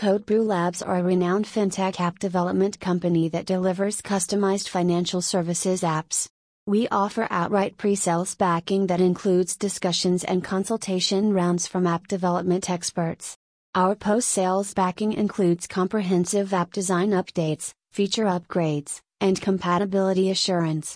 CodeBrew Labs are a renowned fintech app development company that delivers customized financial services apps. We offer outright pre sales backing that includes discussions and consultation rounds from app development experts. Our post sales backing includes comprehensive app design updates, feature upgrades, and compatibility assurance.